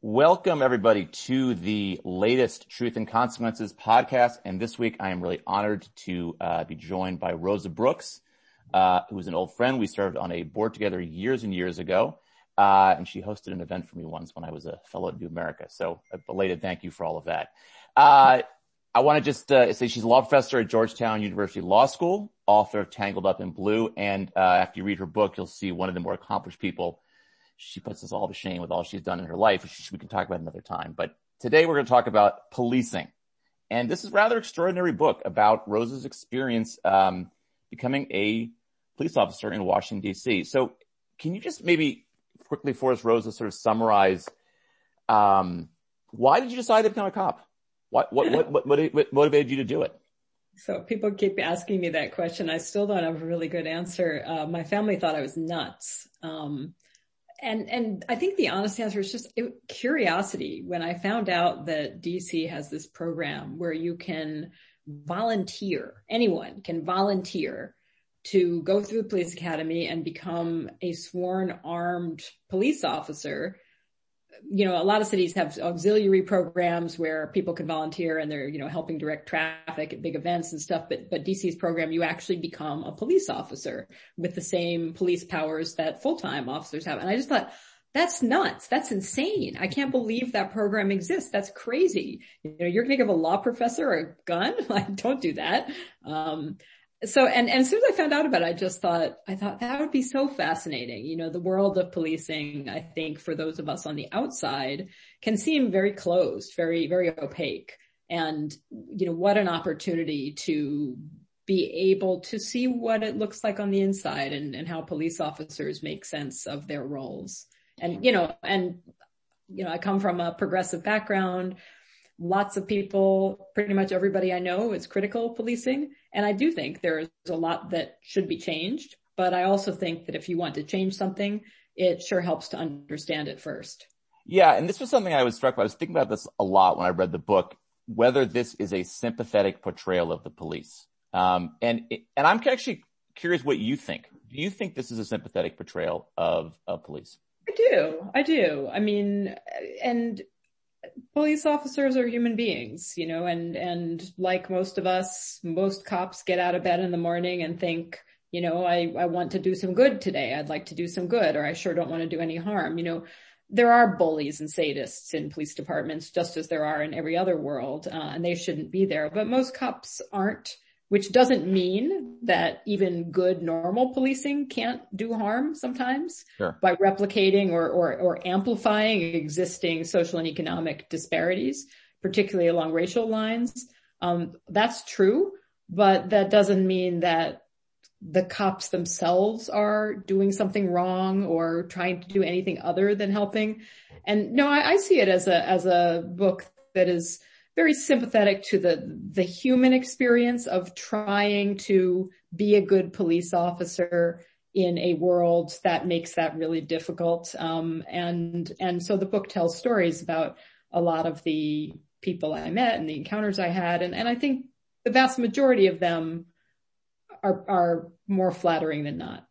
Welcome everybody to the latest Truth and Consequences podcast. And this week I am really honored to uh, be joined by Rosa Brooks, uh, who's an old friend. We served on a board together years and years ago. Uh, and she hosted an event for me once when I was a fellow at New America. So a belated thank you for all of that. Uh, I want to just uh, say she's a law professor at Georgetown University Law School, author of Tangled Up in Blue. And uh, after you read her book, you'll see one of the more accomplished people. She puts us all to shame with all she's done in her life, which we can talk about another time. But today we're going to talk about policing. And this is a rather extraordinary book about Rosa's experience um, becoming a police officer in Washington, D.C. So can you just maybe quickly for us, Rosa, sort of summarize um, why did you decide to become a cop? What, what, what, what, what motivated you to do it? So people keep asking me that question. I still don't have a really good answer. Uh, my family thought I was nuts. Um, and, and I think the honest answer is just it, curiosity. When I found out that DC has this program where you can volunteer, anyone can volunteer to go through the police academy and become a sworn armed police officer you know, a lot of cities have auxiliary programs where people can volunteer and they're, you know, helping direct traffic at big events and stuff. But, but DC's program, you actually become a police officer with the same police powers that full-time officers have. And I just thought, that's nuts. That's insane. I can't believe that program exists. That's crazy. You know, you're going to give a law professor a gun? Like, don't do that. Um, so, and, and as soon as I found out about it, I just thought, I thought that would be so fascinating. You know, the world of policing, I think for those of us on the outside can seem very closed, very, very opaque. And, you know, what an opportunity to be able to see what it looks like on the inside and, and how police officers make sense of their roles. And, you know, and, you know, I come from a progressive background lots of people, pretty much everybody I know is critical of policing. And I do think there's a lot that should be changed. But I also think that if you want to change something, it sure helps to understand it first. Yeah. And this was something I was struck by. I was thinking about this a lot when I read the book, whether this is a sympathetic portrayal of the police. Um, and, and I'm actually curious what you think. Do you think this is a sympathetic portrayal of, of police? I do. I do. I mean, and police officers are human beings, you know, and, and like most of us, most cops get out of bed in the morning and think, you know, I, I want to do some good today. I'd like to do some good, or I sure don't want to do any harm. You know, there are bullies and sadists in police departments, just as there are in every other world, uh, and they shouldn't be there. But most cops aren't which doesn't mean that even good normal policing can't do harm sometimes sure. by replicating or, or, or amplifying existing social and economic disparities, particularly along racial lines. Um, that's true, but that doesn't mean that the cops themselves are doing something wrong or trying to do anything other than helping. And no, I, I see it as a, as a book that is very sympathetic to the, the human experience of trying to be a good police officer in a world that makes that really difficult. Um, and, and so the book tells stories about a lot of the people I met and the encounters I had. And, and I think the vast majority of them are, are more flattering than not.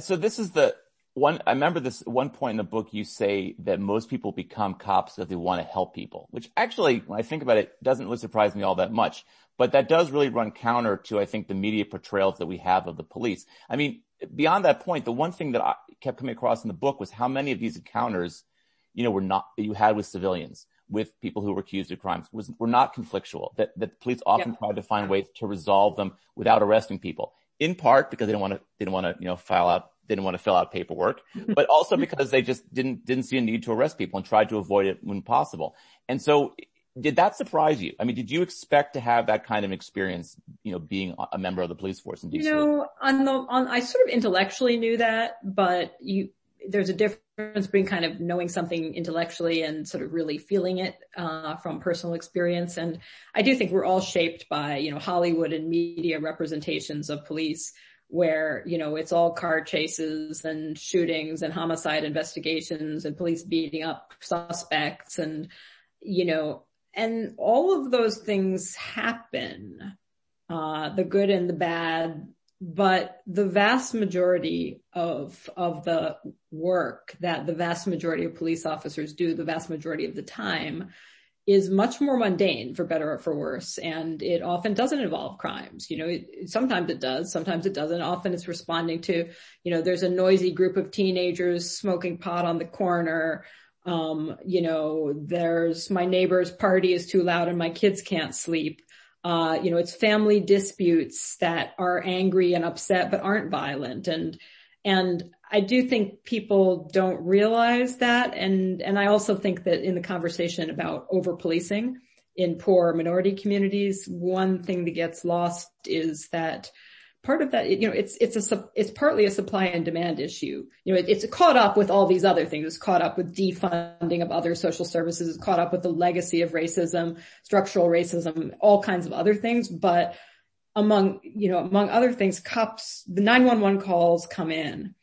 So this is the, one, I remember this one point in the book, you say that most people become cops because they want to help people, which actually, when I think about it, doesn't really surprise me all that much. But that does really run counter to, I think, the media portrayals that we have of the police. I mean, beyond that point, the one thing that I kept coming across in the book was how many of these encounters, you know, were not, you had with civilians, with people who were accused of crimes, was, were not conflictual, that, that the police often tried to find ways to resolve them without arresting people. In part because they didn't want to, they didn't want to, you know, file out didn't want to fill out paperwork, but also because they just didn't, didn't see a need to arrest people and tried to avoid it when possible. And so did that surprise you? I mean, did you expect to have that kind of experience, you know, being a member of the police force in DC? You know, on the, on, I sort of intellectually knew that, but you, there's a difference between kind of knowing something intellectually and sort of really feeling it, uh, from personal experience. And I do think we're all shaped by, you know, Hollywood and media representations of police where, you know, it's all car chases and shootings and homicide investigations and police beating up suspects and, you know, and all of those things happen. Uh, the good and the bad but the vast majority of, of the work that the vast majority of police officers do the vast majority of the time is much more mundane for better or for worse. And it often doesn't involve crimes. You know, it, sometimes it does, sometimes it doesn't. Often it's responding to, you know, there's a noisy group of teenagers smoking pot on the corner. Um, you know, there's my neighbor's party is too loud and my kids can't sleep. Uh, you know, it's family disputes that are angry and upset but aren't violent. And, and I do think people don't realize that. And, and I also think that in the conversation about over policing in poor minority communities, one thing that gets lost is that part of that, you know, it's, it's a, it's partly a supply and demand issue. You know, it, it's caught up with all these other things. It's caught up with defunding of other social services. It's caught up with the legacy of racism, structural racism, all kinds of other things. But among, you know, among other things, cops, the 911 calls come in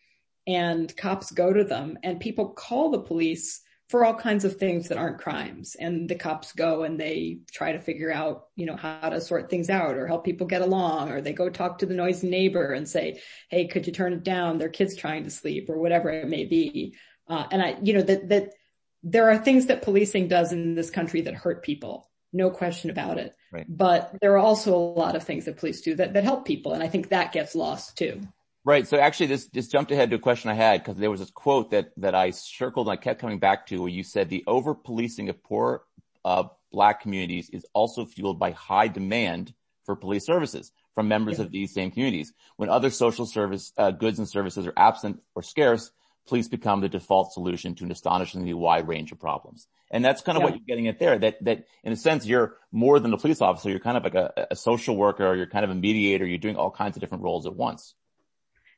and cops go to them and people call the police for all kinds of things that aren't crimes. And the cops go and they try to figure out, you know, how to sort things out or help people get along, or they go talk to the noisy neighbor and say, Hey, could you turn it down? Their kid's trying to sleep or whatever it may be. Uh, and I, you know, that, that there are things that policing does in this country that hurt people. No question about it. Right. But there are also a lot of things that police do that, that help people. And I think that gets lost too. Right. So actually this just jumped ahead to a question I had because there was this quote that, that I circled and I kept coming back to where you said the over policing of poor, uh, black communities is also fueled by high demand for police services from members yeah. of these same communities. When other social service, uh, goods and services are absent or scarce, police become the default solution to an astonishingly wide range of problems. And that's kind of yeah. what you're getting at there, that, that in a sense, you're more than a police officer. You're kind of like a, a social worker. You're kind of a mediator. You're doing all kinds of different roles at once.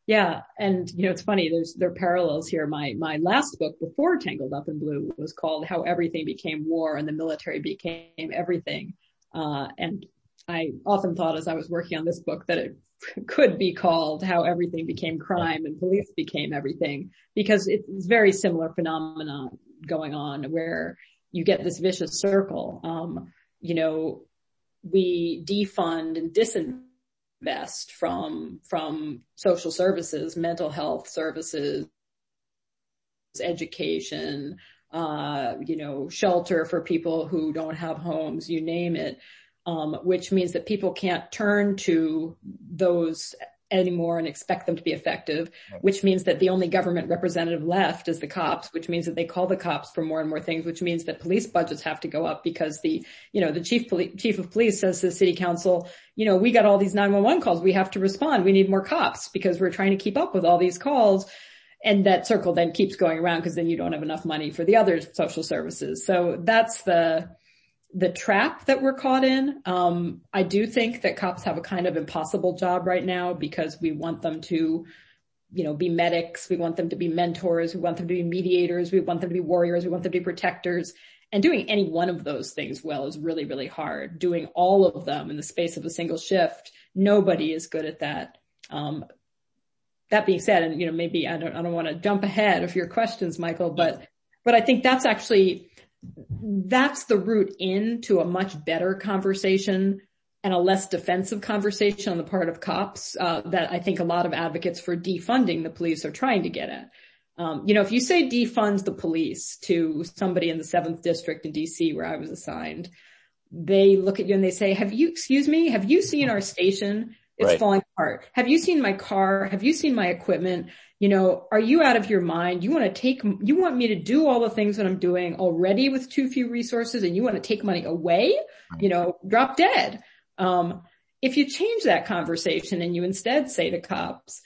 Yeah. And, you know, it's funny. There's, there are parallels here. My, my last book before Tangled Up in Blue was called How Everything Became War and the Military Became Everything. Uh, and I often thought as I was working on this book that it could be called How Everything Became Crime and Police Became Everything because it's very similar phenomenon going on where you get this vicious circle. Um, you know, we defund and disinvest best from, from social services, mental health services, education, uh, you know, shelter for people who don't have homes, you name it. Um, which means that people can't turn to those anymore and expect them to be effective, which means that the only government representative left is the cops, which means that they call the cops for more and more things, which means that police budgets have to go up because the, you know, the chief poli- chief of police says to the city council, you know, we got all these 911 calls. We have to respond. We need more cops because we're trying to keep up with all these calls. And that circle then keeps going around because then you don't have enough money for the other social services. So that's the, the trap that we're caught in. Um, I do think that cops have a kind of impossible job right now because we want them to, you know, be medics. We want them to be mentors. We want them to be mediators. We want them to be warriors. We want them to be protectors. And doing any one of those things well is really, really hard. Doing all of them in the space of a single shift, nobody is good at that. Um, that being said, and you know, maybe I don't, I don't want to jump ahead of your questions, Michael, but, but I think that's actually that's the route into a much better conversation and a less defensive conversation on the part of cops uh, that I think a lot of advocates for defunding the police are trying to get at. Um, you know, if you say defund the police to somebody in the seventh district in DC where I was assigned, they look at you and they say, have you, excuse me, have you seen our station? It's right. falling apart. Have you seen my car? Have you seen my equipment? you know, are you out of your mind? You want to take, you want me to do all the things that I'm doing already with too few resources and you want to take money away, you know, drop dead. Um, if you change that conversation and you instead say to cops,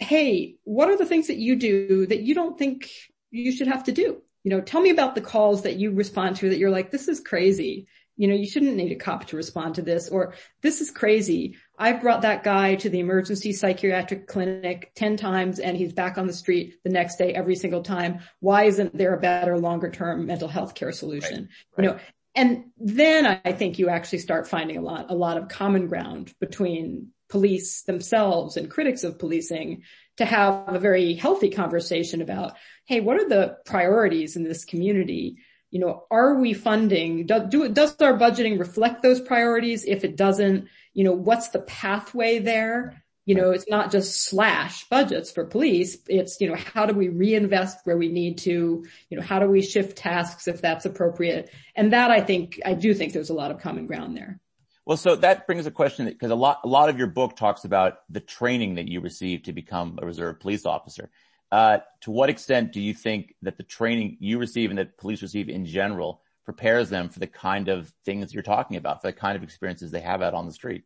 Hey, what are the things that you do that you don't think you should have to do? You know, tell me about the calls that you respond to that you're like, this is crazy. You know, you shouldn't need a cop to respond to this or this is crazy. I've brought that guy to the emergency psychiatric clinic 10 times and he's back on the street the next day every single time. Why isn't there a better longer term mental health care solution? Right. Right. You know, and then I think you actually start finding a lot, a lot of common ground between police themselves and critics of policing to have a very healthy conversation about, Hey, what are the priorities in this community? You know, are we funding? Do, do, does our budgeting reflect those priorities? If it doesn't, you know, what's the pathway there? You know, it's not just slash budgets for police. It's, you know, how do we reinvest where we need to? You know, how do we shift tasks if that's appropriate? And that I think, I do think there's a lot of common ground there. Well, so that brings a question because a lot, a lot of your book talks about the training that you received to become a reserve police officer. Uh, to what extent do you think that the training you receive and that police receive in general prepares them for the kind of things you're talking about, for the kind of experiences they have out on the street?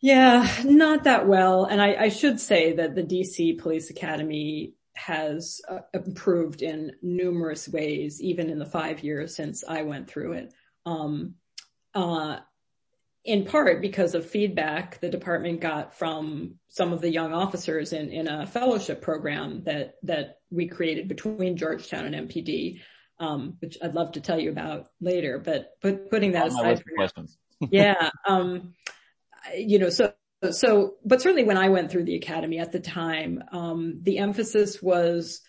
Yeah, not that well. And I, I should say that the DC Police Academy has uh, improved in numerous ways, even in the five years since I went through it. Um, uh, in part because of feedback the department got from some of the young officers in, in a fellowship program that, that we created between Georgetown and MPD, um, which I'd love to tell you about later, but, but putting that aside. questions. yeah. Um, you know, so, so, but certainly when I went through the academy at the time, um, the emphasis was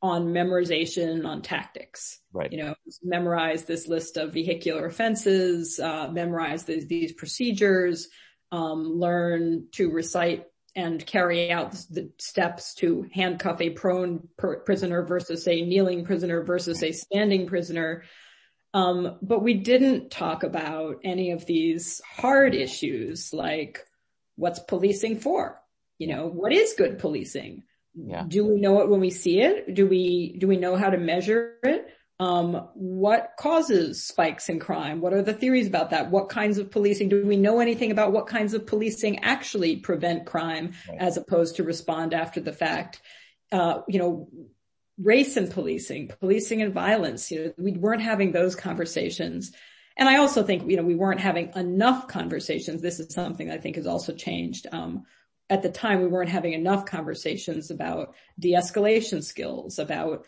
on memorization, on tactics. Right. You know, memorize this list of vehicular offenses, uh, memorize these, these procedures, um, learn to recite and carry out the steps to handcuff a prone per- prisoner versus a kneeling prisoner versus a standing prisoner. Um, but we didn't talk about any of these hard issues like what's policing for? You know, what is good policing? Yeah. Do we know it when we see it? Do we, do we know how to measure it? Um, what causes spikes in crime? What are the theories about that? What kinds of policing? Do we know anything about what kinds of policing actually prevent crime right. as opposed to respond after the fact? Uh, you know, race and policing, policing and violence, you know, we weren't having those conversations. And I also think, you know, we weren't having enough conversations. This is something I think has also changed. Um, at the time, we weren't having enough conversations about de-escalation skills, about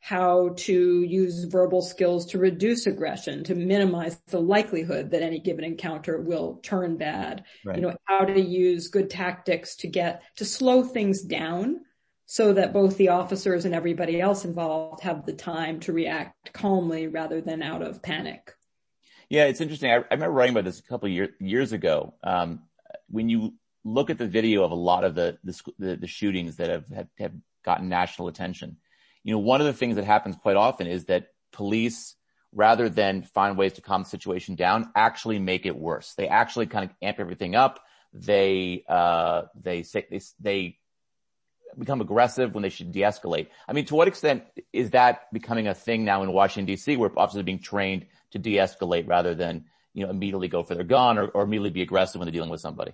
how to use verbal skills to reduce aggression, to minimize the likelihood that any given encounter will turn bad. Right. You know, how to use good tactics to get, to slow things down so that both the officers and everybody else involved have the time to react calmly rather than out of panic. Yeah, it's interesting. I, I remember writing about this a couple year, years ago. Um, when you look at the video of a lot of the the, the shootings that have, have, have gotten national attention, you know, one of the things that happens quite often is that police, rather than find ways to calm the situation down, actually make it worse. They actually kind of amp everything up. They uh, they say they, they become aggressive when they should de-escalate. I mean, to what extent is that becoming a thing now in Washington D.C. where officers are being trained to de-escalate rather than you know immediately go for their gun or, or immediately be aggressive when they're dealing with somebody?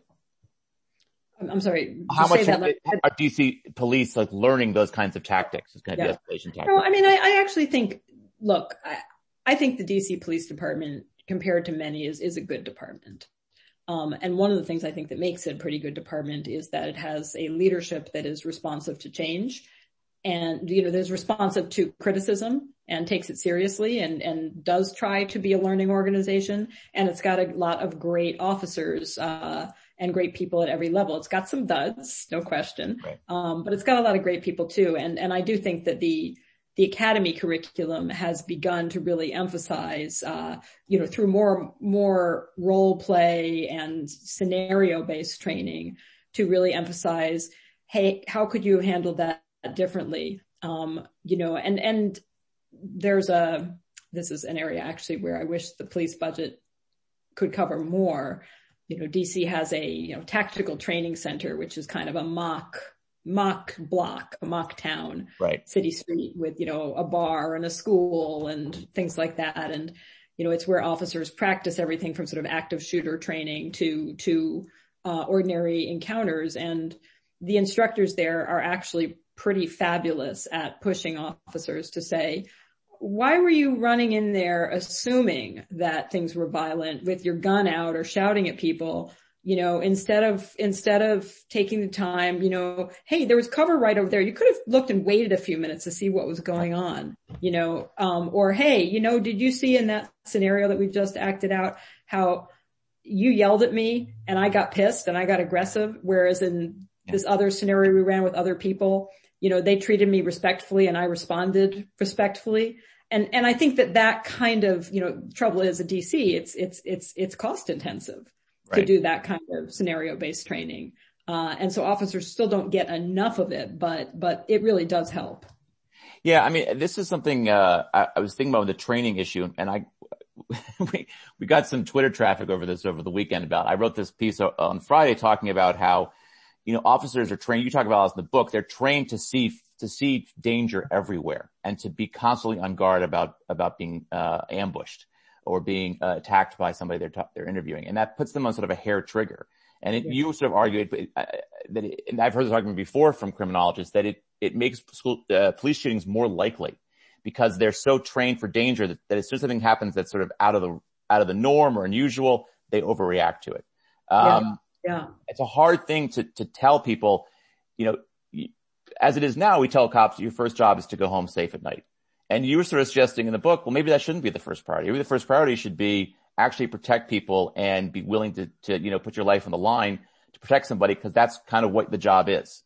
I'm sorry. How much that, like, are DC police like learning those kinds of tactics? It's kind of yeah. de-escalation tactics. No, I mean, I, I actually think. Look, I, I think the DC Police Department, compared to many, is is a good department. Um, and one of the things I think that makes it a pretty good department is that it has a leadership that is responsive to change and, you know, there's responsive to criticism and takes it seriously and, and does try to be a learning organization. And it's got a lot of great officers, uh, and great people at every level. It's got some duds, no question. Right. Um, but it's got a lot of great people too. And, and I do think that the, the academy curriculum has begun to really emphasize, uh, you know, through more, more role play and scenario based training to really emphasize, Hey, how could you handle that differently? Um, you know, and, and there's a, this is an area actually where I wish the police budget could cover more. You know, DC has a, you know, tactical training center, which is kind of a mock mock block, a mock town, right. city street with, you know, a bar and a school and things like that. And, you know, it's where officers practice everything from sort of active shooter training to, to, uh, ordinary encounters. And the instructors there are actually pretty fabulous at pushing officers to say, why were you running in there assuming that things were violent with your gun out or shouting at people? you know, instead of, instead of taking the time, you know, hey, there was cover right over there. You could have looked and waited a few minutes to see what was going on, you know, um, or hey, you know, did you see in that scenario that we just acted out how you yelled at me and I got pissed and I got aggressive. Whereas in this other scenario we ran with other people, you know, they treated me respectfully and I responded respectfully. And, and I think that that kind of, you know, trouble is a DC. It's, it's, it's, it's cost intensive right. to do that kind of scenario based training. Uh, and so officers still don't get enough of it, but, but it really does help. Yeah. I mean, this is something, uh, I, I was thinking about the training issue and I, we, we got some Twitter traffic over this over the weekend about, I wrote this piece on Friday talking about how, you know, officers are trained, you talk about this in the book, they're trained to see, to see danger everywhere and to be constantly on guard about, about being, uh, ambushed or being uh, attacked by somebody they're, t- they're interviewing. And that puts them on sort of a hair trigger. And it, yeah. you sort of argued uh, that, it, and I've heard this argument before from criminologists that it, it makes school, uh, police shootings more likely because they're so trained for danger that, that as soon as something happens that's sort of out of the, out of the norm or unusual, they overreact to it. Um, yeah. Yeah. It's a hard thing to, to tell people, you know, as it is now, we tell cops your first job is to go home safe at night. And you were sort of suggesting in the book, well, maybe that shouldn't be the first priority. Maybe the first priority should be actually protect people and be willing to, to, you know, put your life on the line to protect somebody because that's kind of what the job is.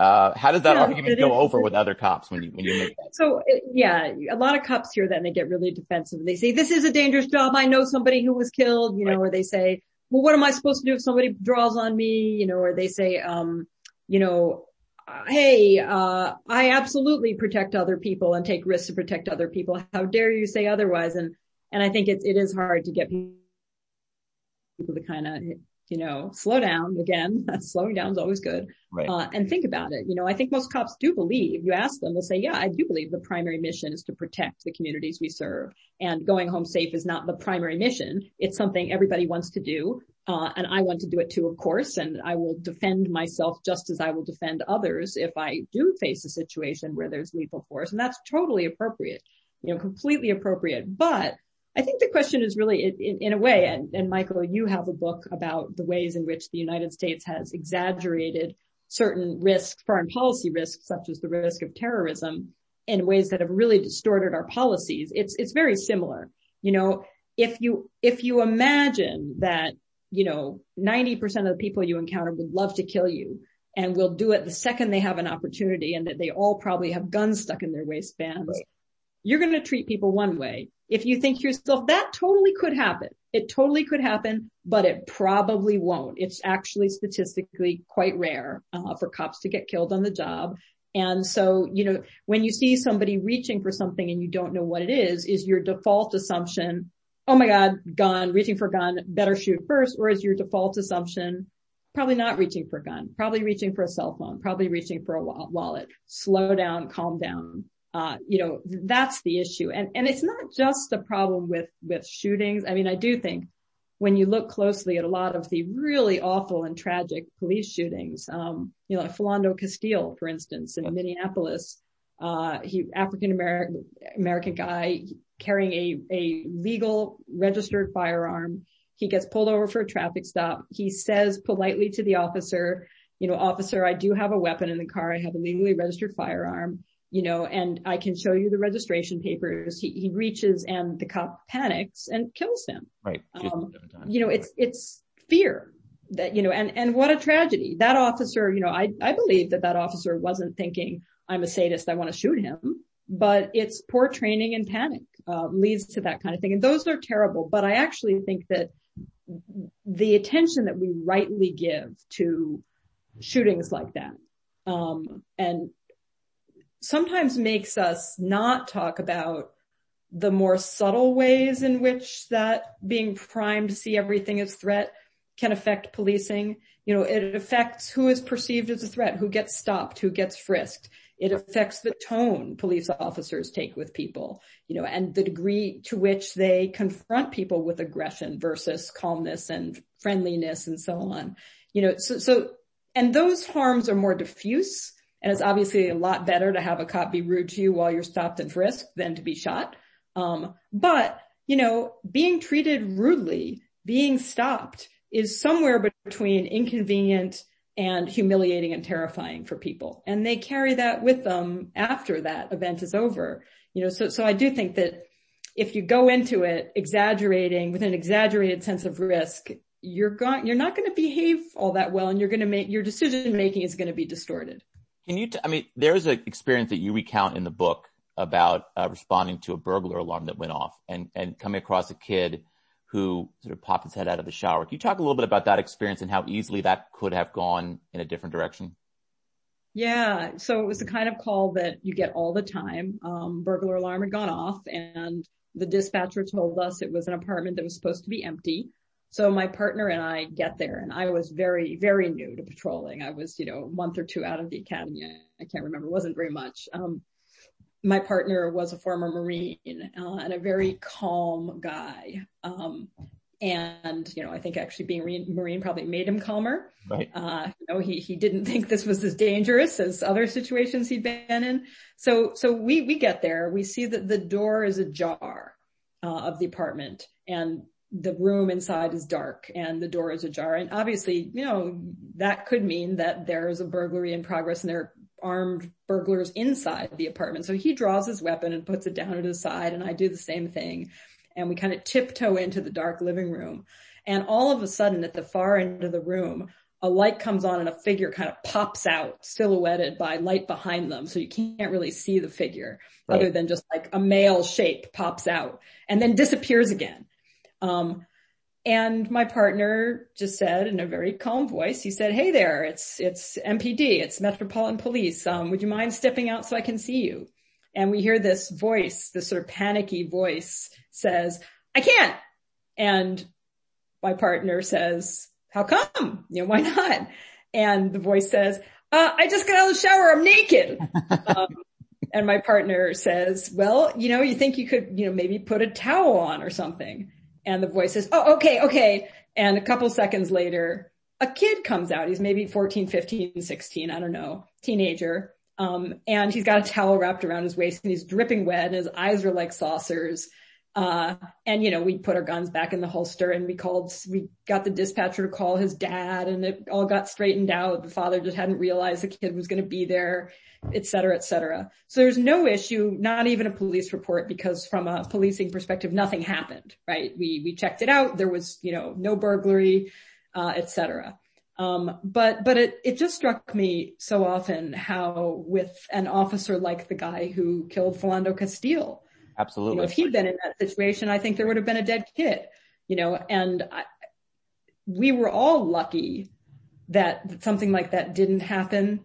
Uh, how does that yeah, argument go over with other cops when you, when you make that? So yeah, a lot of cops hear that and they get really defensive. and They say, this is a dangerous job. I know somebody who was killed, you know, right. or they say, well, what am I supposed to do if somebody draws on me? You know, or they say, um, you know, hey, uh, I absolutely protect other people and take risks to protect other people. How dare you say otherwise? And, and I think it's, it is hard to get people to kind of you know, slow down again. Slowing down is always good. Right. Uh, and think about it. You know, I think most cops do believe, you ask them, they'll say, yeah, I do believe the primary mission is to protect the communities we serve and going home safe is not the primary mission. It's something everybody wants to do. Uh, and I want to do it too, of course, and I will defend myself just as I will defend others if I do face a situation where there's lethal force. And that's totally appropriate, you know, completely appropriate. But I think the question is really in, in a way, and, and, Michael, you have a book about the ways in which the United States has exaggerated certain risks, foreign policy risks, such as the risk of terrorism in ways that have really distorted our policies. It's, it's very similar. You know, if you, if you imagine that, you know, 90% of the people you encounter would love to kill you and will do it the second they have an opportunity and that they all probably have guns stuck in their waistbands. You're going to treat people one way if you think to yourself, that totally could happen. It totally could happen, but it probably won't. It's actually statistically quite rare uh, for cops to get killed on the job. And so, you know, when you see somebody reaching for something and you don't know what it is, is your default assumption, oh my God, gun, reaching for gun, better shoot first, or is your default assumption, probably not reaching for a gun, probably reaching for a cell phone, probably reaching for a wallet, slow down, calm down. Uh, you know, that's the issue. And, and it's not just a problem with, with shootings. I mean, I do think when you look closely at a lot of the really awful and tragic police shootings, um, you know, like Philando Castile, for instance, in Minneapolis, uh, he, African American, American guy carrying a, a legal registered firearm. He gets pulled over for a traffic stop. He says politely to the officer, you know, officer, I do have a weapon in the car. I have a legally registered firearm you know, and I can show you the registration papers. He, he reaches and the cop panics and kills him. Right. Um, you know, it's, it's fear that, you know, and, and what a tragedy. That officer, you know, I, I believe that that officer wasn't thinking I'm a sadist. I want to shoot him, but it's poor training and panic, uh, leads to that kind of thing. And those are terrible, but I actually think that the attention that we rightly give to shootings like that, um, and sometimes makes us not talk about the more subtle ways in which that being primed to see everything as threat can affect policing. You know, it affects who is perceived as a threat, who gets stopped, who gets frisked. It affects the tone police officers take with people, you know, and the degree to which they confront people with aggression versus calmness and friendliness and so on. You know, so, so, and those harms are more diffuse and it's obviously a lot better to have a cop be rude to you while you're stopped and frisked than to be shot. Um, but you know, being treated rudely, being stopped is somewhere between inconvenient and humiliating and terrifying for people. And they carry that with them after that event is over. You know, so, so I do think that if you go into it exaggerating with an exaggerated sense of risk, you're going, you're not going to behave all that well and you're going to make, your decision making is going to be distorted. Can you, t- I mean, there's an experience that you recount in the book about uh, responding to a burglar alarm that went off and, and coming across a kid who sort of popped his head out of the shower. Can you talk a little bit about that experience and how easily that could have gone in a different direction? Yeah. So it was the kind of call that you get all the time. Um, burglar alarm had gone off and the dispatcher told us it was an apartment that was supposed to be empty. So my partner and I get there and I was very, very new to patrolling. I was, you know, a month or two out of the academy. I can't remember. It wasn't very much. Um, my partner was a former Marine uh, and a very calm guy. Um, and, you know, I think actually being a Marine probably made him calmer. Right. Uh, you know, he, he didn't think this was as dangerous as other situations he'd been in. So, so we, we get there, we see that the door is ajar, uh, of the apartment and the room inside is dark and the door is ajar. And obviously, you know, that could mean that there is a burglary in progress and there are armed burglars inside the apartment. So he draws his weapon and puts it down at his side and I do the same thing. And we kind of tiptoe into the dark living room. And all of a sudden at the far end of the room, a light comes on and a figure kind of pops out silhouetted by light behind them. So you can't really see the figure right. other than just like a male shape pops out and then disappears again. Um, and my partner just said in a very calm voice, he said, Hey there, it's, it's MPD, it's Metropolitan Police. Um, would you mind stepping out so I can see you? And we hear this voice, this sort of panicky voice says, I can't. And my partner says, how come? You know, why not? And the voice says, uh, I just got out of the shower. I'm naked. um, and my partner says, well, you know, you think you could, you know, maybe put a towel on or something. And the voice says, oh, okay, okay. And a couple seconds later, a kid comes out. He's maybe 14, 15, 16. I don't know, teenager. Um, and he's got a towel wrapped around his waist and he's dripping wet and his eyes are like saucers. Uh, and you know, we put our guns back in the holster and we called, we got the dispatcher to call his dad and it all got straightened out. The father just hadn't realized the kid was going to be there et cetera, et cetera. So there's no issue, not even a police report because from a policing perspective, nothing happened, right? We, we checked it out. There was, you know, no burglary, uh, et cetera. Um, but, but it, it just struck me so often how with an officer like the guy who killed Philando Castile. Absolutely. You know, if he'd been in that situation, I think there would have been a dead kid, you know, and I, we were all lucky that something like that didn't happen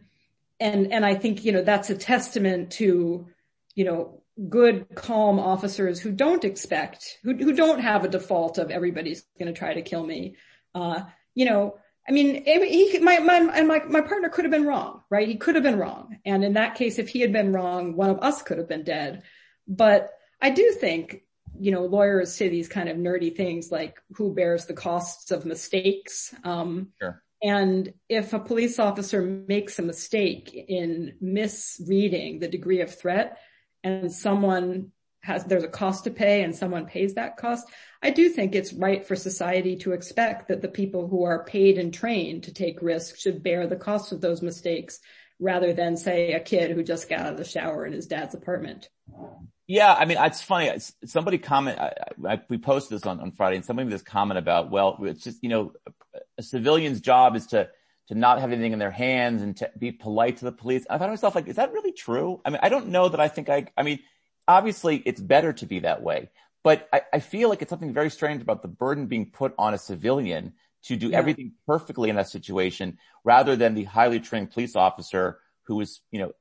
and and I think you know that's a testament to you know good calm officers who don't expect who who don't have a default of everybody's going to try to kill me. Uh, you know, I mean, he my my my my partner could have been wrong, right? He could have been wrong, and in that case, if he had been wrong, one of us could have been dead. But I do think you know lawyers say these kind of nerdy things like who bears the costs of mistakes. Um, sure. And if a police officer makes a mistake in misreading the degree of threat and someone has, there's a cost to pay and someone pays that cost, I do think it's right for society to expect that the people who are paid and trained to take risks should bear the cost of those mistakes rather than say a kid who just got out of the shower in his dad's apartment. Yeah, I mean, it's funny. Somebody comment, I, I, we posted this on, on Friday and somebody made this comment about, well, it's just, you know, a civilian's job is to, to not have anything in their hands and to be polite to the police. I thought to myself, like, is that really true? I mean, I don't know that I think I, I mean, obviously it's better to be that way, but I, I feel like it's something very strange about the burden being put on a civilian to do yeah. everything perfectly in that situation rather than the highly trained police officer who is, you know,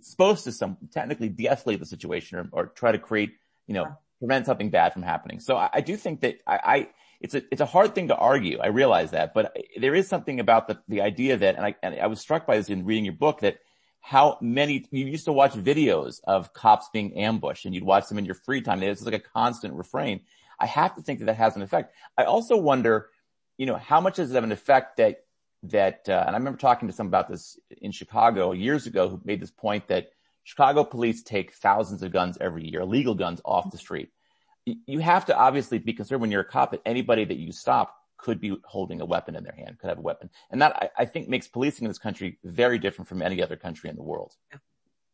supposed to some technically de-escalate the situation or, or, try to create, you know, prevent something bad from happening. So I, I do think that I, I, it's a, it's a hard thing to argue. I realize that, but there is something about the, the idea that, and I, and I was struck by this in reading your book that how many, you used to watch videos of cops being ambushed and you'd watch them in your free time. It's like a constant refrain. I have to think that that has an effect. I also wonder, you know, how much does it have an effect that that, uh, and I remember talking to some about this in Chicago years ago who made this point that Chicago police take thousands of guns every year, illegal guns off the street. You have to obviously be concerned when you're a cop that anybody that you stop could be holding a weapon in their hand, could have a weapon. And that I, I think makes policing in this country very different from any other country in the world.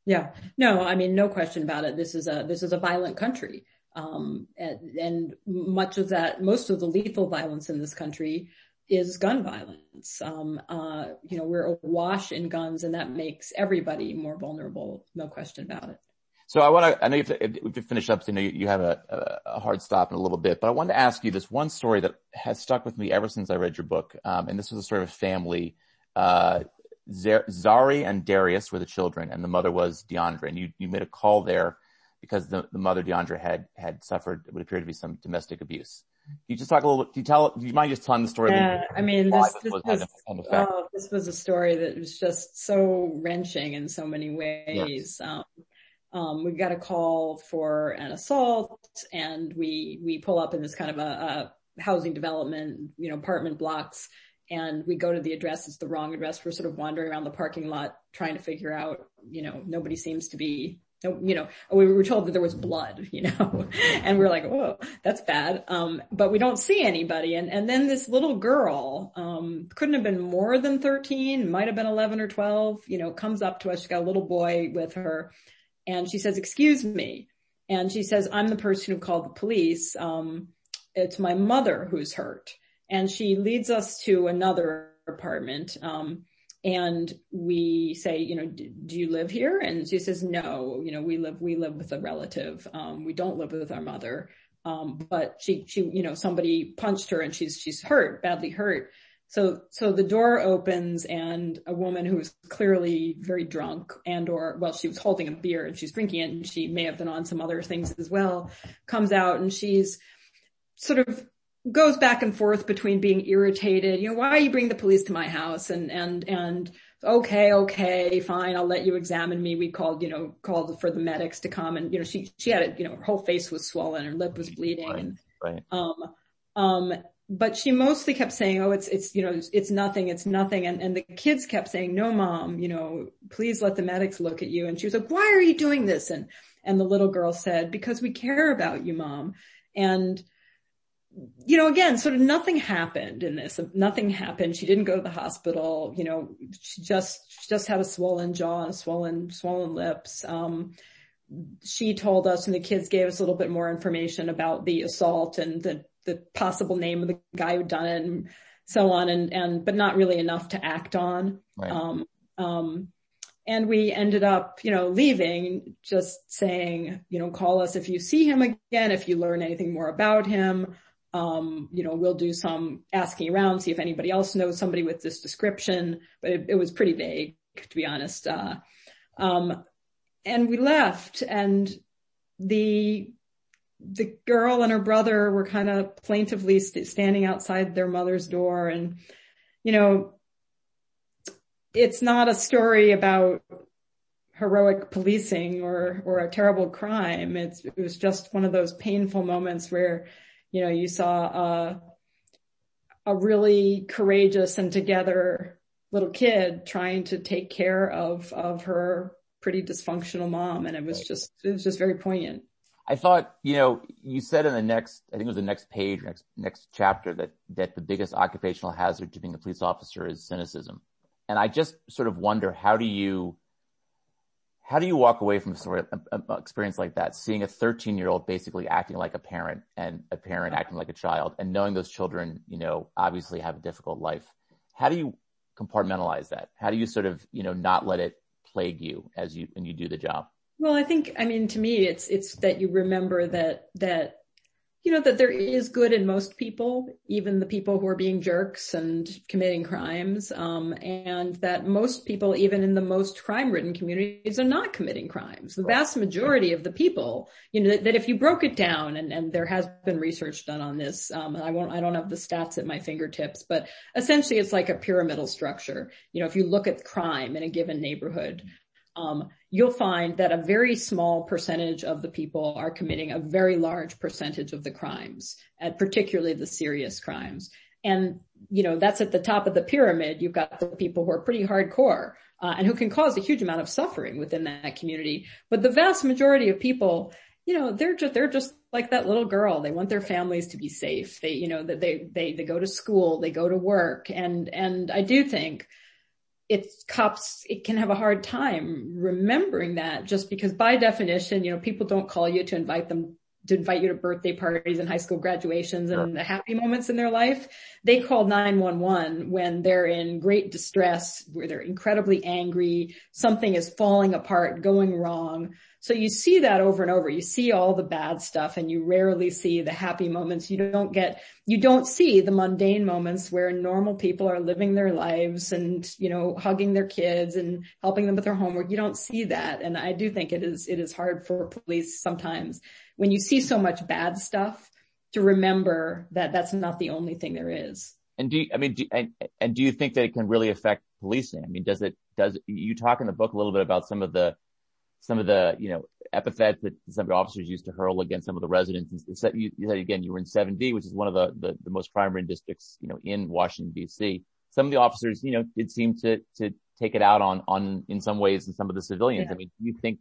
Yeah. No, I mean, no question about it. This is a, this is a violent country. Um, and, and much of that, most of the lethal violence in this country is gun violence. Um, uh, you know, we're awash in guns and that makes everybody more vulnerable. No question about it. So I want to, I know you have to, finish up, I know you have a, a, hard stop in a little bit, but I wanted to ask you this one story that has stuck with me ever since I read your book. Um, and this was a story of a family, uh, Zari and Darius were the children and the mother was DeAndre. And you, you made a call there because the, the mother DeAndre had, had suffered what appeared to be some domestic abuse. You just talk a little bit, do you tell, do you mind just telling the story? Yeah, I mean, this, this was, was oh, this was a story that was just so wrenching in so many ways. Yes. Um, um, we got a call for an assault and we, we pull up in this kind of a, a housing development, you know, apartment blocks and we go to the address, it's the wrong address. We're sort of wandering around the parking lot trying to figure out, you know, nobody seems to be, you know, we were told that there was blood, you know, and we're like, whoa, that's bad. Um, but we don't see anybody. And, and then this little girl, um, couldn't have been more than 13, might have been 11 or 12, you know, comes up to us. She's got a little boy with her and she says, excuse me. And she says, I'm the person who called the police. Um, it's my mother who's hurt and she leads us to another apartment. Um, and we say, you know, do you live here? And she says, no, you know, we live, we live with a relative. Um, we don't live with our mother. Um, but she, she, you know, somebody punched her and she's, she's hurt, badly hurt. So, so the door opens and a woman who is clearly very drunk and or, well, she was holding a beer and she's drinking it and she may have been on some other things as well, comes out and she's sort of goes back and forth between being irritated, you know, why you bringing the police to my house? And, and, and okay, okay, fine, I'll let you examine me. We called, you know, called for the medics to come and, you know, she, she had it, you know, her whole face was swollen, her lip was bleeding. Right, and, right. Um, um, but she mostly kept saying, oh, it's, it's, you know, it's nothing, it's nothing. And, and the kids kept saying, no, mom, you know, please let the medics look at you. And she was like, why are you doing this? And, and the little girl said, because we care about you, mom. And, you know, again, sort of nothing happened in this. Nothing happened. She didn't go to the hospital. You know, she just, she just had a swollen jaw and swollen, swollen lips. Um, she told us and the kids gave us a little bit more information about the assault and the, the possible name of the guy who'd done it and so on and, and, but not really enough to act on. Right. Um, um, and we ended up, you know, leaving just saying, you know, call us if you see him again, if you learn anything more about him. Um, you know, we'll do some asking around, see if anybody else knows somebody with this description, but it, it was pretty vague, to be honest. Uh, um, and we left and the, the girl and her brother were kind of plaintively st- standing outside their mother's door and, you know, it's not a story about heroic policing or, or a terrible crime. It's, it was just one of those painful moments where you know, you saw a, a really courageous and together little kid trying to take care of, of her pretty dysfunctional mom. And it was just, it was just very poignant. I thought, you know, you said in the next, I think it was the next page, next, next chapter that, that the biggest occupational hazard to being a police officer is cynicism. And I just sort of wonder, how do you, how do you walk away from sort of an experience like that, seeing a 13 year old basically acting like a parent and a parent acting like a child and knowing those children, you know, obviously have a difficult life? How do you compartmentalize that? How do you sort of, you know, not let it plague you as you, when you do the job? Well, I think, I mean, to me, it's, it's that you remember that, that you know, that there is good in most people, even the people who are being jerks and committing crimes, um, and that most people, even in the most crime-ridden communities, are not committing crimes. The vast majority of the people, you know, that, that if you broke it down, and, and there has been research done on this, um, I won't, I don't have the stats at my fingertips, but essentially it's like a pyramidal structure. You know, if you look at crime in a given neighborhood, um, you'll find that a very small percentage of the people are committing a very large percentage of the crimes, particularly the serious crimes. And, you know, that's at the top of the pyramid. You've got the people who are pretty hardcore, uh, and who can cause a huge amount of suffering within that community. But the vast majority of people, you know, they're just, they're just like that little girl. They want their families to be safe. They, you know, that they, they, they go to school, they go to work. And, and I do think, it's cops, it can have a hard time remembering that just because by definition, you know, people don't call you to invite them to invite you to birthday parties and high school graduations and the happy moments in their life. They call 911 when they're in great distress, where they're incredibly angry, something is falling apart, going wrong. So you see that over and over. You see all the bad stuff and you rarely see the happy moments. You don't get, you don't see the mundane moments where normal people are living their lives and, you know, hugging their kids and helping them with their homework. You don't see that. And I do think it is, it is hard for police sometimes when you see so much bad stuff to remember that that's not the only thing there is. And do you, I mean, do, and, and do you think that it can really affect policing? I mean, does it, does you talk in the book a little bit about some of the, some of the, you know, epithets that some of the officers used to hurl against some of the residents. You said, you said again, you were in 7D, which is one of the, the, the most crime ridden districts, you know, in Washington DC. Some of the officers, you know, did seem to, to take it out on, on, in some ways, in some of the civilians. Yeah. I mean, do you think,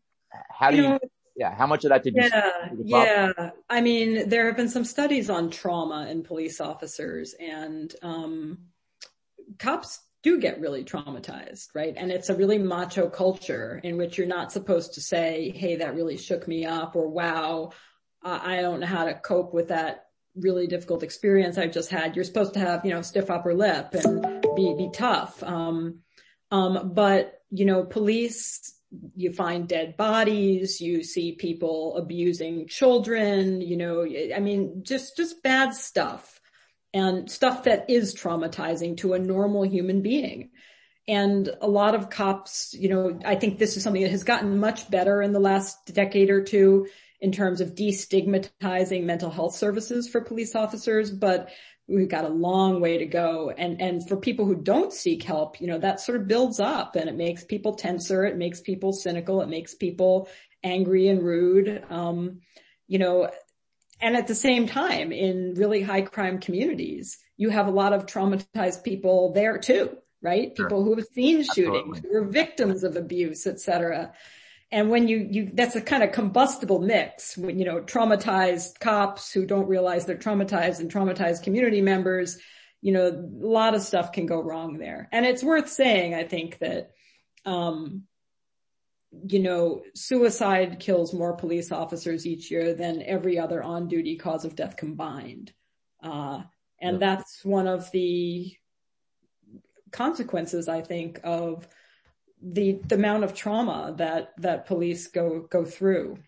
how do you, you yeah, how much of that did you? Yeah, yeah. I mean, there have been some studies on trauma in police officers and, um, cops do get really traumatized, right? And it's a really macho culture in which you're not supposed to say, Hey, that really shook me up or wow, I don't know how to cope with that really difficult experience I've just had. You're supposed to have, you know, stiff upper lip and be, be tough. Um, um, but you know, police, you find dead bodies, you see people abusing children, you know, I mean, just, just bad stuff and stuff that is traumatizing to a normal human being. And a lot of cops, you know, I think this is something that has gotten much better in the last decade or two in terms of destigmatizing mental health services for police officers, but we've got a long way to go. And, and for people who don't seek help, you know, that sort of builds up and it makes people tenser. It makes people cynical. It makes people angry and rude. Um, you know, and at the same time, in really high crime communities, you have a lot of traumatized people there too, right? Sure. People who have seen shootings, Absolutely. who are victims of abuse, et cetera. And when you, you, that's a kind of combustible mix when, you know, traumatized cops who don't realize they're traumatized and traumatized community members, you know, a lot of stuff can go wrong there. And it's worth saying, I think that, um, you know, suicide kills more police officers each year than every other on duty cause of death combined. Uh, and yeah. that's one of the consequences, I think, of the, the amount of trauma that, that police go, go through.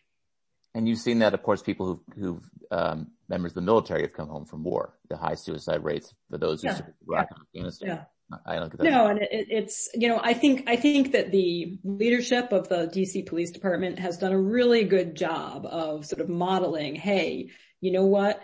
And you've seen that, of course, people who, who, um, members of the military have come home from war, the high suicide rates for those who yeah. Iraq yeah. and Afghanistan. Yeah. I don't get that. No, and it, it's, you know, I think, I think that the leadership of the DC Police Department has done a really good job of sort of modeling, hey, you know what?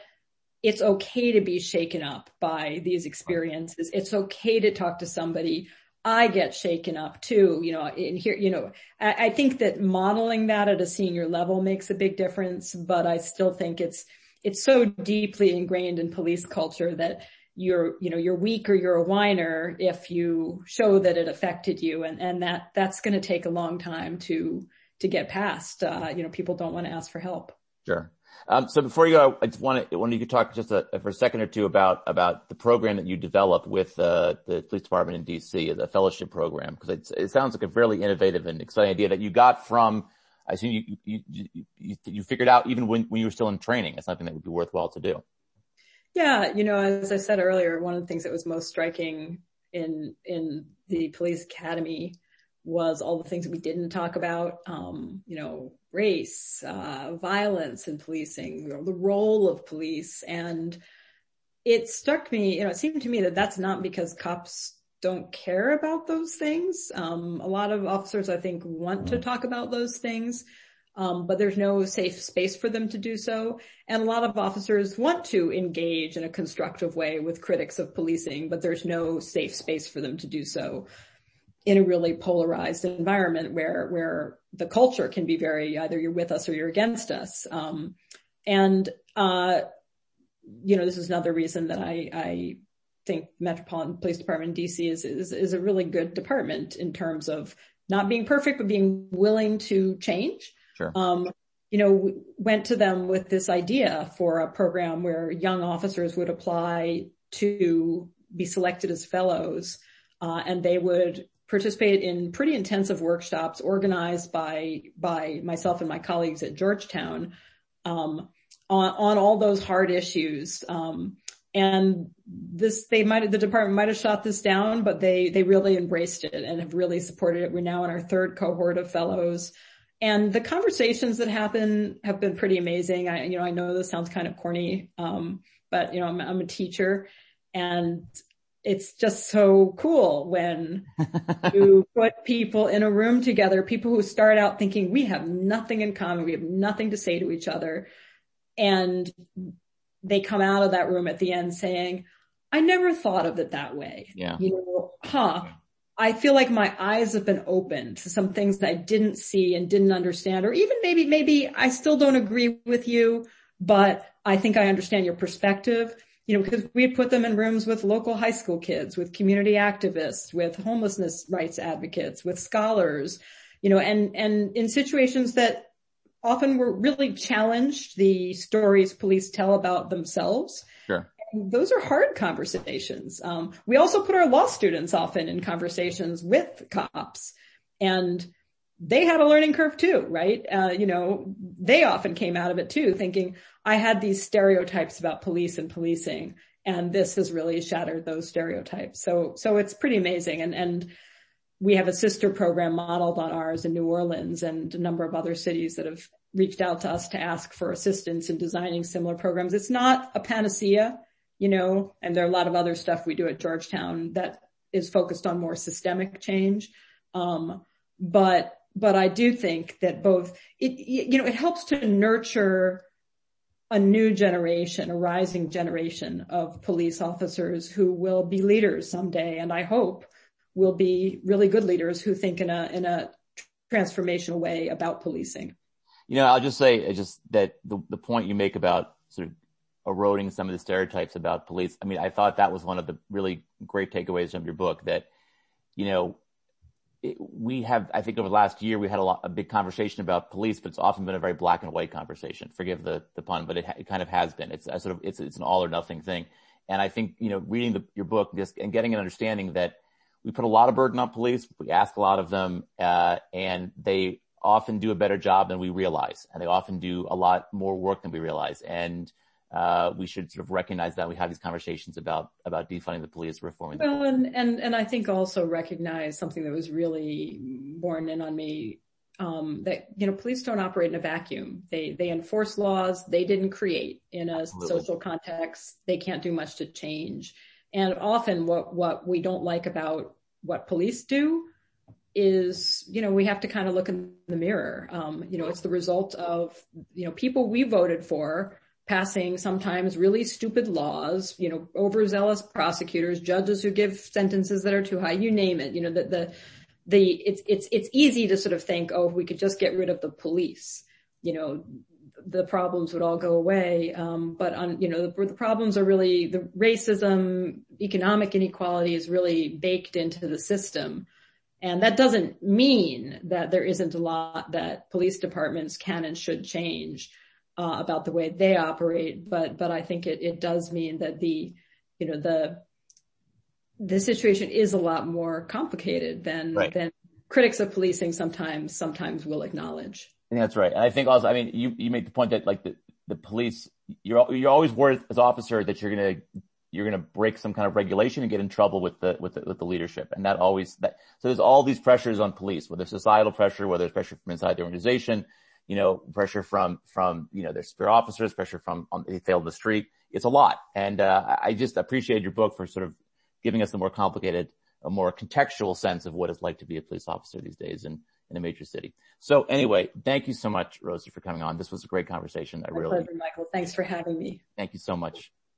It's okay to be shaken up by these experiences. It's okay to talk to somebody. I get shaken up too, you know, in here, you know, I, I think that modeling that at a senior level makes a big difference, but I still think it's, it's so deeply ingrained in police culture that you're, you know, you're weak or you're a whiner if you show that it affected you. And, and that, that's going to take a long time to, to get past. Uh, you know, people don't want to ask for help. Sure. Um, so before you go, I just want to, when you could talk just a, for a second or two about, about the program that you developed with, uh, the police department in DC, the fellowship program, because it sounds like a fairly innovative and exciting idea that you got from, I assume you, figured out even when, you were still in training, it's something that would be worthwhile to do. Yeah, you know, as I said earlier, one of the things that was most striking in in the police academy was all the things that we didn't talk about. Um, you know, race, uh, violence in policing, you know, the role of police, and it struck me. You know, it seemed to me that that's not because cops don't care about those things. Um, a lot of officers, I think, want to mm-hmm. talk about those things um, but there's no safe space for them to do so. And a lot of officers want to engage in a constructive way with critics of policing, but there's no safe space for them to do so in a really polarized environment where, where the culture can be very either you're with us or you're against us. Um, and, uh, you know, this is another reason that I, I think Metropolitan Police Department in DC is, is, is a really good department in terms of not being perfect, but being willing to change Sure. Um, you know, went to them with this idea for a program where young officers would apply to be selected as fellows, uh, and they would participate in pretty intensive workshops organized by by myself and my colleagues at Georgetown um, on, on all those hard issues. Um, and this, they might, the department might have shot this down, but they, they really embraced it and have really supported it. We're now in our third cohort of fellows And the conversations that happen have been pretty amazing. I, you know, I know this sounds kind of corny, um, but you know, I'm, I'm a teacher and it's just so cool when you put people in a room together, people who start out thinking we have nothing in common, we have nothing to say to each other. And they come out of that room at the end saying, I never thought of it that way. Yeah. You know, huh. I feel like my eyes have been opened to some things that I didn't see and didn't understand, or even maybe, maybe I still don't agree with you, but I think I understand your perspective. You know, because we put them in rooms with local high school kids, with community activists, with homelessness rights advocates, with scholars, you know, and, and in situations that often were really challenged the stories police tell about themselves. Sure those are hard conversations. Um, we also put our law students often in conversations with cops and they had a learning curve too, right? Uh, you know, they often came out of it too thinking, I had these stereotypes about police and policing and this has really shattered those stereotypes. So, so it's pretty amazing. And, and we have a sister program modeled on ours in New Orleans and a number of other cities that have reached out to us to ask for assistance in designing similar programs. It's not a panacea you know, and there are a lot of other stuff we do at Georgetown that is focused on more systemic change. Um, but, but I do think that both it, you know, it helps to nurture a new generation, a rising generation of police officers who will be leaders someday. And I hope will be really good leaders who think in a, in a transformational way about policing. You know, I'll just say just that the, the point you make about sort of eroding some of the stereotypes about police. I mean, I thought that was one of the really great takeaways from your book that, you know, we have, I think over the last year, we had a lot, a big conversation about police, but it's often been a very black and white conversation. Forgive the, the pun, but it, it kind of has been. It's a sort of, it's, it's an all or nothing thing. And I think, you know, reading the, your book just and getting an understanding that we put a lot of burden on police. We ask a lot of them, uh, and they often do a better job than we realize. And they often do a lot more work than we realize. And, uh, we should sort of recognize that we have these conversations about about defunding the police, reforming. The well, and and and I think also recognize something that was really borne in on me um, that you know police don't operate in a vacuum. They they enforce laws they didn't create in a Absolutely. social context. They can't do much to change. And often, what what we don't like about what police do is, you know, we have to kind of look in the mirror. Um, you know, it's the result of, you know, people we voted for passing sometimes really stupid laws, you know, overzealous prosecutors, judges who give sentences that are too high, you name it, you know, the, the, the, it's, it's, it's easy to sort of think, oh, if we could just get rid of the police, you know, the problems would all go away. Um, but on, you know, the, the problems are really the racism, economic inequality is really baked into the system. And that doesn't mean that there isn't a lot that police departments can and should change uh, about the way they operate. But but I think it it does mean that the you know the the situation is a lot more complicated than right. than critics of policing sometimes sometimes will acknowledge. that's right. And I think also, I mean, you you make the point that like the the police, you're you're always worried as officer that you're gonna you're going to break some kind of regulation and get in trouble with the, with the, with the leadership. And that always, that, so there's all these pressures on police, whether societal pressure, whether it's pressure from inside the organization, you know, pressure from, from, you know, their superior officers, pressure from, um, they failed the street. It's a lot. And, uh, I just appreciate your book for sort of giving us a more complicated, a more contextual sense of what it's like to be a police officer these days in, in a major city. So anyway, thank you so much, Rosa, for coming on. This was a great conversation. I My really, pleasure, Michael. Thanks for having me. Thank you so much.